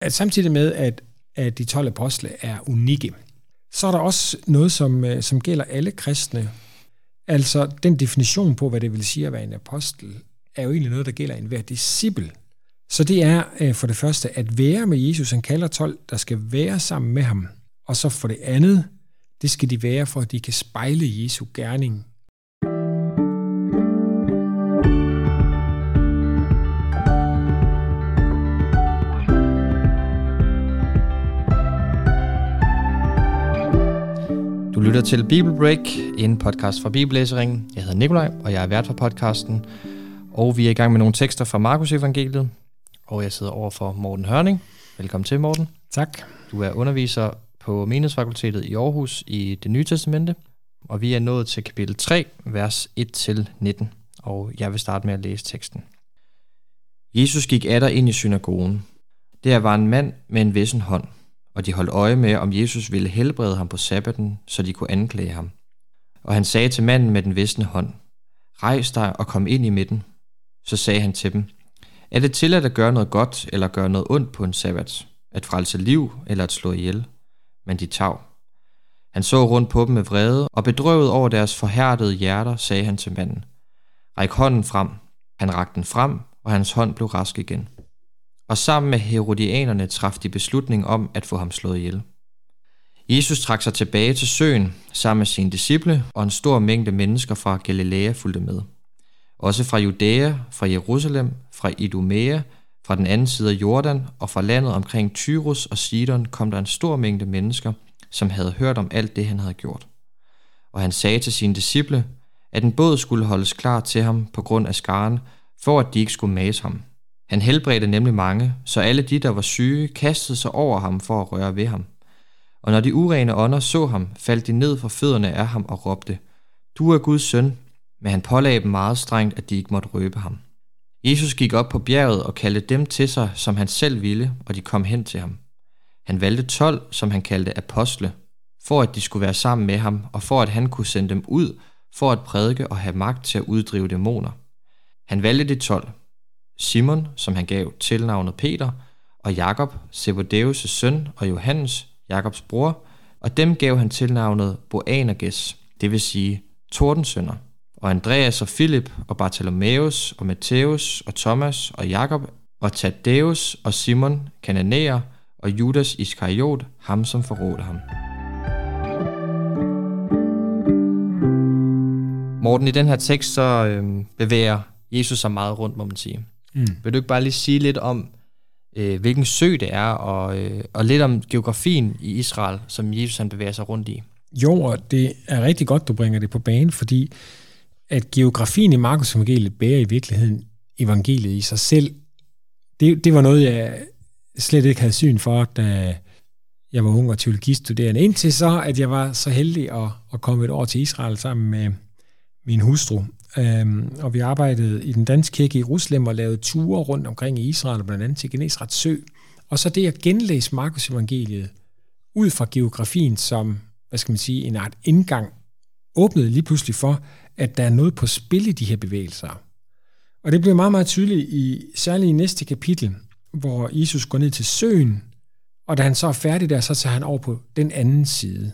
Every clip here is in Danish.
at samtidig med, at, at de 12 apostle er unikke, så er der også noget, som, øh, som gælder alle kristne. Altså den definition på, hvad det vil sige at være en apostel, er jo egentlig noget, der gælder enhver disciple. Så det er øh, for det første at være med Jesus. Han kalder 12, der skal være sammen med ham. Og så for det andet, det skal de være, for at de kan spejle Jesu gerning lytter til Bibelbreak, en podcast fra Bibellæseringen. Jeg hedder Nikolaj, og jeg er vært for podcasten. Og vi er i gang med nogle tekster fra Markus Evangeliet. Og jeg sidder over for Morten Hørning. Velkommen til, Morten. Tak. Du er underviser på Menighedsfakultetet i Aarhus i det nye testamente. Og vi er nået til kapitel 3, vers 1-19. Og jeg vil starte med at læse teksten. Jesus gik atter ind i synagogen. Der var en mand med en vissen hånd og de holdt øje med, om Jesus ville helbrede ham på sabbaten, så de kunne anklage ham. Og han sagde til manden med den visne hånd, Rejs dig og kom ind i midten. Så sagde han til dem, Er det tilladt at gøre noget godt eller gøre noget ondt på en sabbat? At frelse liv eller at slå ihjel? Men de tav. Han så rundt på dem med vrede, og bedrøvet over deres forhærdede hjerter, sagde han til manden, Ræk hånden frem. Han rakte den frem, og hans hånd blev rask igen og sammen med herodianerne traf de beslutning om at få ham slået ihjel. Jesus trak sig tilbage til søen sammen med sine disciple, og en stor mængde mennesker fra Galilea fulgte med. Også fra Judæa, fra Jerusalem, fra Idumea, fra den anden side af Jordan og fra landet omkring Tyrus og Sidon kom der en stor mængde mennesker, som havde hørt om alt det, han havde gjort. Og han sagde til sine disciple, at en båd skulle holdes klar til ham på grund af skaren, for at de ikke skulle mase ham. Han helbredte nemlig mange, så alle de, der var syge, kastede sig over ham for at røre ved ham. Og når de urene ånder så ham, faldt de ned fra fødderne af ham og råbte, Du er Guds søn, men han pålagde dem meget strengt, at de ikke måtte røbe ham. Jesus gik op på bjerget og kaldte dem til sig, som han selv ville, og de kom hen til ham. Han valgte tolv, som han kaldte apostle, for at de skulle være sammen med ham, og for at han kunne sende dem ud, for at prædike og have magt til at uddrive dæmoner. Han valgte de tolv, Simon, som han gav tilnavnet Peter, og Jakob, Zebedeus' søn, og Johannes, Jakobs bror, og dem gav han tilnavnet Boanerges, det vil sige Tordensønner, og Andreas og Philip og Bartholomeus og Matthæus og Thomas og Jakob og Thaddeus og Simon, Kananæer og Judas Iskariot, ham som forrådte ham. Morten, i den her tekst så øh, bevæger Jesus sig meget rundt, må man sige. Mm. Vil du ikke bare lige sige lidt om, øh, hvilken sø det er, og, øh, og lidt om geografien i Israel, som Jesus han bevæger sig rundt i? Jo, og det er rigtig godt, du bringer det på banen, fordi at geografien i Markus evangeliet bærer i virkeligheden evangeliet i sig selv. Det, det var noget, jeg slet ikke havde syn for, da jeg var ung og teologistuderende, indtil så, at jeg var så heldig at, at komme et år til Israel sammen med min hustru. Øhm, og vi arbejdede i den danske kirke i Jerusalem og lavede ture rundt omkring i Israel, blandt andet til Genesrets sø. Og så det at genlæse Markus evangeliet ud fra geografien som, hvad skal man sige, en art indgang, åbnede lige pludselig for, at der er noget på spil i de her bevægelser. Og det bliver meget, meget tydeligt i særligt i næste kapitel, hvor Jesus går ned til søen, og da han så er færdig der, så tager han over på den anden side.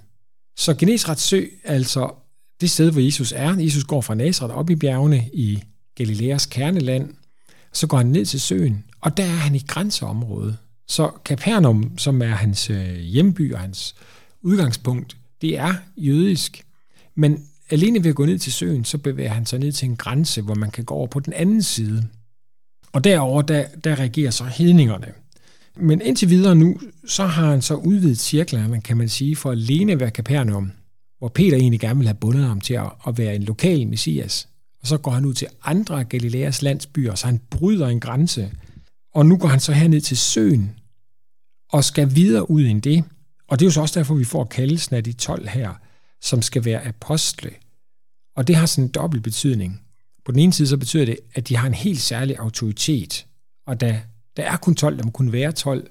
Så Genesrets sø altså det sted, hvor Jesus er. Jesus går fra Nazareth op i bjergene i Galileas kerneland. Så går han ned til søen, og der er han i grænseområdet. Så Capernaum, som er hans øh, hjemby og hans udgangspunkt, det er jødisk. Men alene ved at gå ned til søen, så bevæger han sig ned til en grænse, hvor man kan gå over på den anden side. Og derover der, der reagerer så hedningerne. Men indtil videre nu, så har han så udvidet cirklerne, kan man sige, for alene at være Capernaum hvor Peter egentlig gerne vil have bundet ham til at, at være en lokal messias. Og så går han ud til andre af Galileas landsbyer, så han bryder en grænse. Og nu går han så herned til søen og skal videre ud end det. Og det er jo så også derfor, vi får kaldelsen af de 12 her, som skal være apostle. Og det har sådan en dobbelt betydning. På den ene side så betyder det, at de har en helt særlig autoritet. Og da der er kun 12, der må kun være 12,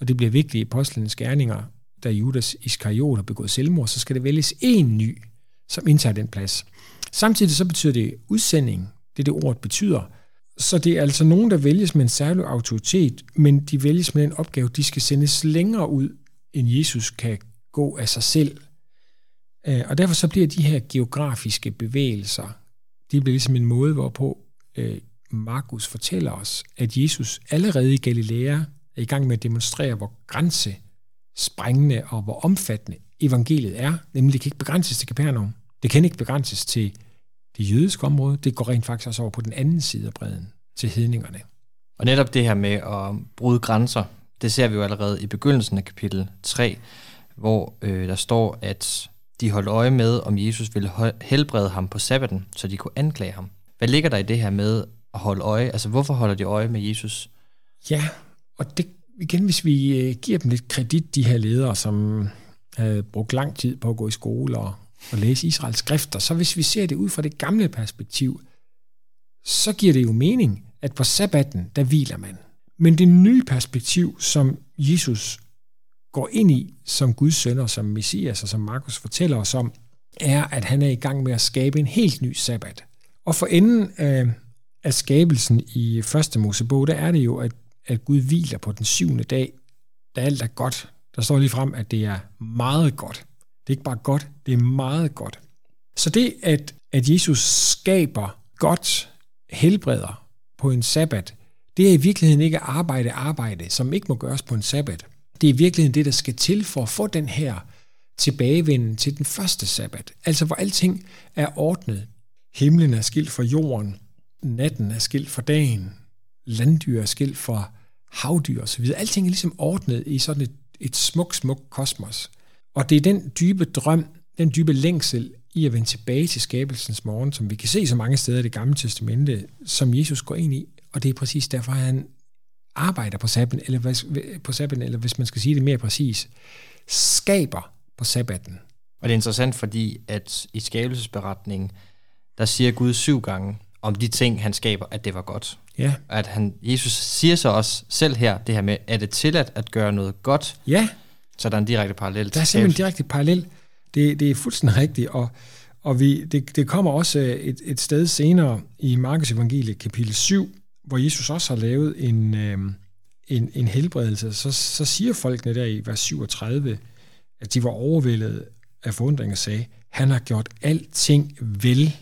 og det bliver vigtigt i apostlenes gerninger, da Judas Iskariot har begået selvmord, så skal det vælges en ny, som indtager den plads. Samtidig så betyder det udsending, det er det ord betyder. Så det er altså nogen, der vælges med en særlig autoritet, men de vælges med en opgave, de skal sendes længere ud, end Jesus kan gå af sig selv. Øh, og derfor så bliver de her geografiske bevægelser, de bliver ligesom en måde, hvorpå øh, Markus fortæller os, at Jesus allerede i Galilea er i gang med at demonstrere, hvor grænse grænsesprængende og hvor omfattende evangeliet er. Nemlig, det kan ikke begrænses til Capernaum. Det kan ikke begrænses til det jødiske område. Det går rent faktisk også over på den anden side af bredden, til hedningerne. Og netop det her med at bryde grænser, det ser vi jo allerede i begyndelsen af kapitel 3, hvor øh, der står, at de holdt øje med, om Jesus ville helbrede ham på sabbaten, så de kunne anklage ham. Hvad ligger der i det her med at holde øje? Altså, hvorfor holder de øje med Jesus? Ja, og det, igen, hvis vi øh, giver dem lidt kredit, de her ledere, som havde brugt lang tid på at gå i skole og, og læse Israels skrifter, så hvis vi ser det ud fra det gamle perspektiv, så giver det jo mening, at på sabbaten, der hviler man. Men det nye perspektiv, som Jesus går ind i som Guds søn og som Messias, og som Markus fortæller os om, er, at han er i gang med at skabe en helt ny sabbat. Og for enden af, af skabelsen i første Mosebog, der er det jo, at, at Gud hviler på den syvende dag, da alt er godt. Der står lige frem, at det er meget godt. Det er ikke bare godt, det er meget godt. Så det, at, at Jesus skaber godt, helbreder på en sabbat, det er i virkeligheden ikke arbejde arbejde, som ikke må gøres på en sabbat. Det er i virkeligheden det, der skal til for at få den her tilbagevenden til den første sabbat. Altså hvor alting er ordnet. Himlen er skilt fra jorden, natten er skilt fra dagen, landdyr er skilt fra havdyr osv. Alting er ligesom ordnet i sådan et, et smukt, smukt kosmos. Og det er den dybe drøm, den dybe længsel i at vende tilbage til skabelsens morgen, som vi kan se så mange steder i det gamle testamente, som Jesus går ind i. Og det er præcis derfor, han arbejder på sabbaten, eller, på sabbaten, eller hvis man skal sige det mere præcis, skaber på sabbaten. Og det er interessant, fordi at i skabelsesberetningen, der siger Gud syv gange om de ting, han skaber, at det var godt. Ja. At han, Jesus siger så også selv her, det her med, er det tilladt at gøre noget godt? Ja. Så der er en direkte parallel. Der er simpelthen en direkte parallel. Det, det er fuldstændig rigtigt, og, og vi, det, det kommer også et, et sted senere i Markus evangeliet kapitel 7, hvor Jesus også har lavet en, øh, en, en helbredelse, så, så siger folkene der i vers 37, at de var overvældet af forundring og sagde, han har gjort alting vel.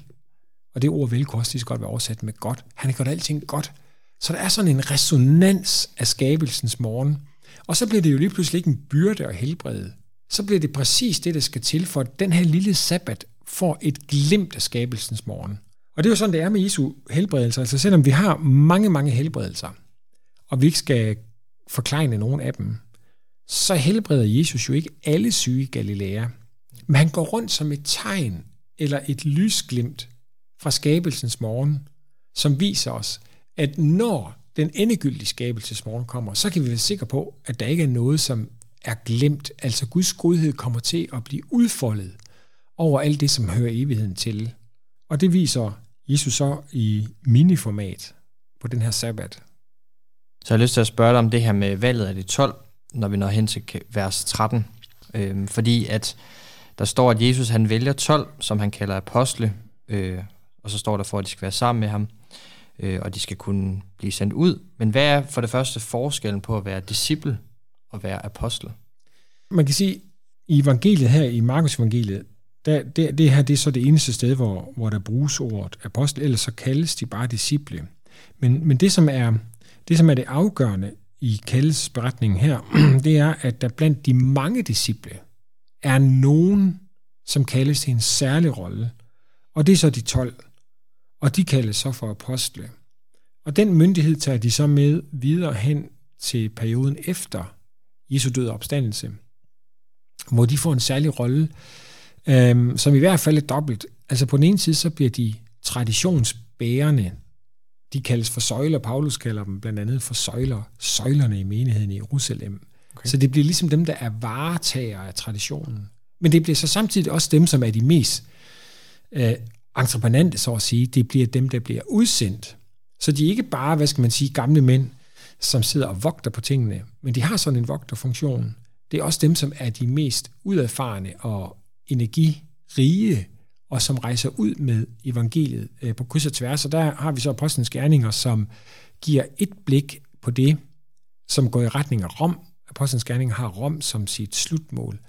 Og det ord vel kunne også lige så godt være oversat med godt. Han har gjort alting godt. Så der er sådan en resonans af skabelsens morgen. Og så bliver det jo lige pludselig ikke en byrde og helbrede. Så bliver det præcis det, der skal til, for at den her lille sabbat får et glimt af skabelsens morgen. Og det er jo sådan, det er med Jesu helbredelser. Altså selvom vi har mange, mange helbredelser, og vi ikke skal forklejne nogen af dem, så helbreder Jesus jo ikke alle syge Galilæer. Galilea. Men han går rundt som et tegn eller et lysglimt fra skabelsens morgen, som viser os, at når den endegyldige skabelsesmorgen kommer, så kan vi være sikre på, at der ikke er noget, som er glemt. Altså Guds godhed kommer til at blive udfoldet over alt det, som hører evigheden til. Og det viser Jesus så i miniformat på den her sabbat. Så jeg har lyst til at spørge dig om det her med valget af de 12, når vi når hen til vers 13. Øhm, fordi at der står, at Jesus han vælger 12, som han kalder apostle, øh, og så står der for, at de skal være sammen med ham, øh, og de skal kunne blive sendt ud. Men hvad er for det første forskellen på at være disciple og være apostle? Man kan sige, i evangeliet her, i Markus evangeliet, der, det, det her det er så det eneste sted, hvor, hvor der bruges ordet apostel, ellers så kaldes de bare disciple. Men, men det, som er, det, som er det afgørende i kaldelsesberetningen her, det er, at der blandt de mange disciple er nogen, som kaldes til en særlig rolle, og det er så de 12, og de kaldes så for apostle. Og den myndighed tager de så med videre hen til perioden efter Jesu død og opstandelse, hvor de får en særlig rolle, øhm, som i hvert fald er dobbelt. Altså på den ene side, så bliver de traditionsbærende. De kaldes for søjler. Paulus kalder dem blandt andet for søjler. Søjlerne i menigheden i Jerusalem. Okay. Så det bliver ligesom dem, der er varetager af traditionen. Men det bliver så samtidig også dem, som er de mest øh, entreprenante, så at sige. Det bliver dem, der bliver udsendt. Så de er ikke bare, hvad skal man sige, gamle mænd, som sidder og vogter på tingene, men de har sådan en vogterfunktion. Det er også dem, som er de mest uderfarne og energirige og som rejser ud med evangeliet øh, på kryds og tværs. Og der har vi så apostlenes gerninger, som giver et blik på det, som går i retning af Rom. Apostlenes gerninger har Rom som sit slutmål.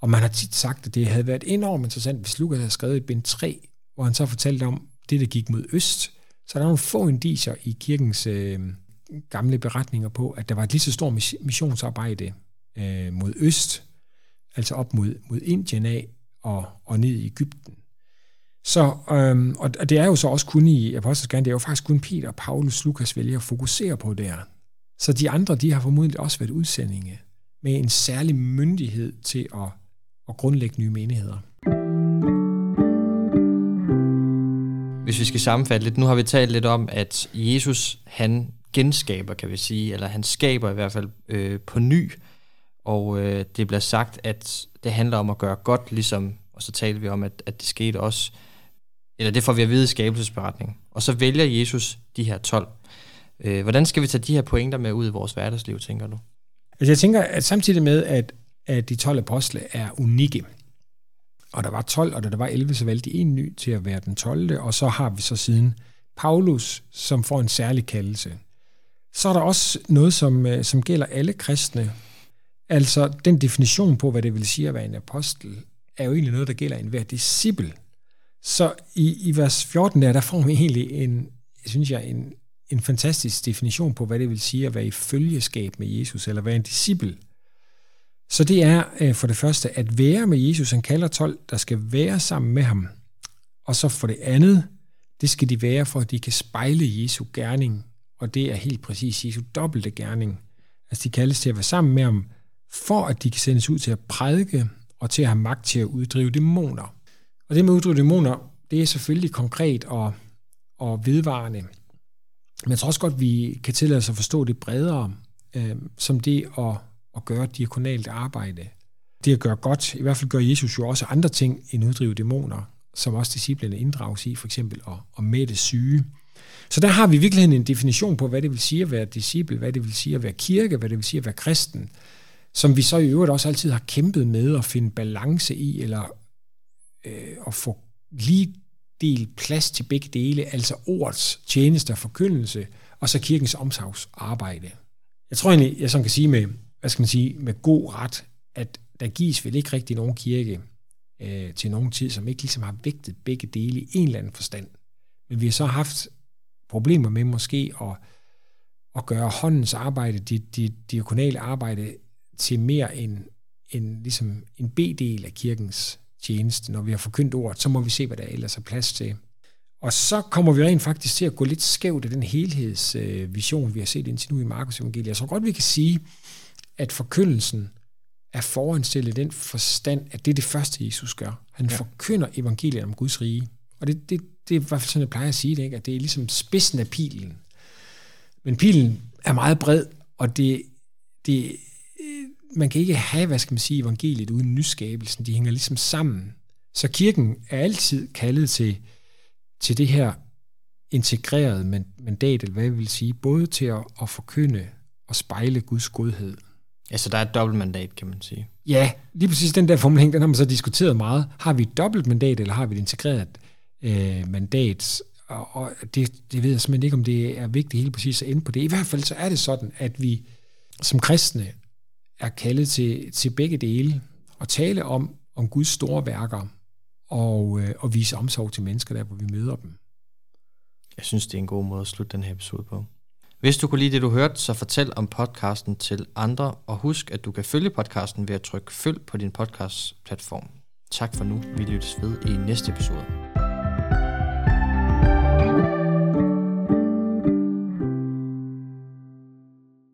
Og man har tit sagt, at det havde været enormt interessant, hvis Lukas havde skrevet i bind 3, hvor han så fortalte om det, der gik mod øst. Så der er nogle få indiser i kirkens øh, gamle beretninger på, at der var et lige så stort missionsarbejde øh, mod øst, altså op mod, mod Indien af og, og ned i Ægypten. Så, øhm, og det er jo så også kun i Apostles det er jo faktisk kun Peter, Paulus, Lukas vælger at fokusere på der. Så de andre, de har formodentlig også været udsendinge med en særlig myndighed til at, at grundlægge nye menigheder. Hvis vi skal sammenfatte lidt, nu har vi talt lidt om, at Jesus, han genskaber, kan vi sige, eller han skaber i hvert fald øh, på ny, og øh, det bliver sagt, at det handler om at gøre godt, ligesom, og så taler vi om, at, at det skete også, eller det får vi at vide i skabelsesberetningen. Og så vælger Jesus de her 12. Øh, hvordan skal vi tage de her pointer med ud i vores hverdagsliv, tænker du? Altså jeg tænker, at samtidig med, at, at de 12 apostle er unikke, og der var 12, og da der var 11, så valgte de en ny til at være den 12. Og så har vi så siden Paulus, som får en særlig kaldelse. Så er der også noget, som, øh, som gælder alle kristne. Altså den definition på, hvad det vil sige at være en apostel, er jo egentlig noget, der gælder enhver disciple. Så i, i vers 14 der, der får vi egentlig en, synes jeg, en, en fantastisk definition på, hvad det vil sige at være i følgeskab med Jesus, eller være en disciple. Så det er øh, for det første at være med Jesus. Han kalder 12, der skal være sammen med ham. Og så for det andet, det skal de være, for at de kan spejle Jesu gerning. Og det er helt præcis Jesu dobbelte gerning. Altså de kaldes til at være sammen med ham, for at de kan sendes ud til at prædike og til at have magt til at uddrive dæmoner. Og det med at uddrive dæmoner, det er selvfølgelig konkret og, og vedvarende. Men jeg tror også godt, vi kan tillade os at forstå det bredere, øh, som det at at gøre diakonalt arbejde. Det at gøre godt, i hvert fald gør Jesus jo også andre ting end uddrive dæmoner, som også disciplene inddrages i, for eksempel at, at mætte syge. Så der har vi virkelig en definition på, hvad det vil sige at være disciple, hvad det vil sige at være kirke, hvad det vil sige at være kristen, som vi så i øvrigt også altid har kæmpet med at finde balance i, eller øh, at få lige del plads til begge dele, altså ordets tjeneste og forkyndelse, og så kirkens omsorgsarbejde. Jeg tror egentlig, jeg sådan kan sige med, hvad skal man sige, med god ret, at der gives vel ikke rigtig nogen kirke øh, til nogen tid, som ikke ligesom har vægtet begge dele i en eller anden forstand. Men vi har så haft problemer med måske at, at gøre håndens arbejde, det de, diakonale arbejde, til mere en, en, ligesom en B-del af kirkens tjeneste. Når vi har forkyndt ordet, så må vi se, hvad der ellers er plads til. Og så kommer vi rent faktisk til at gå lidt skævt af den helhedsvision, øh, vi har set indtil nu i Markus evangeliet. Jeg tror godt, vi kan sige, at forkyndelsen er foranstillet i den forstand, at det er det første, Jesus gør. Han ja. forkynder evangeliet om Guds rige. Og det, det, det er i hvert fald sådan, jeg plejer at sige det, ikke? at det er ligesom spidsen af pilen. Men pilen er meget bred, og det, det, man kan ikke have, hvad skal man sige, evangeliet uden nyskabelsen. De hænger ligesom sammen. Så kirken er altid kaldet til, til det her integrerede mandat, eller hvad jeg vil sige, både til at, at forkynde og spejle Guds godhed. Altså, der er et dobbeltmandat, kan man sige. Ja, lige præcis den der formulering, den har man så diskuteret meget. Har vi et dobbeltmandat, eller har vi et integreret øh, mandat? Og, og det, det ved jeg simpelthen ikke, om det er vigtigt helt præcis at ende på det. I hvert fald så er det sådan, at vi som kristne er kaldet til, til begge dele og tale om, om Guds store værker og, øh, og vise omsorg til mennesker der, hvor vi møder dem. Jeg synes, det er en god måde at slutte den her episode på. Hvis du kunne lide det, du hørte, så fortæl om podcasten til andre, og husk, at du kan følge podcasten ved at trykke følg på din podcast-platform. Tak for nu. Vi lyttes ved i næste episode.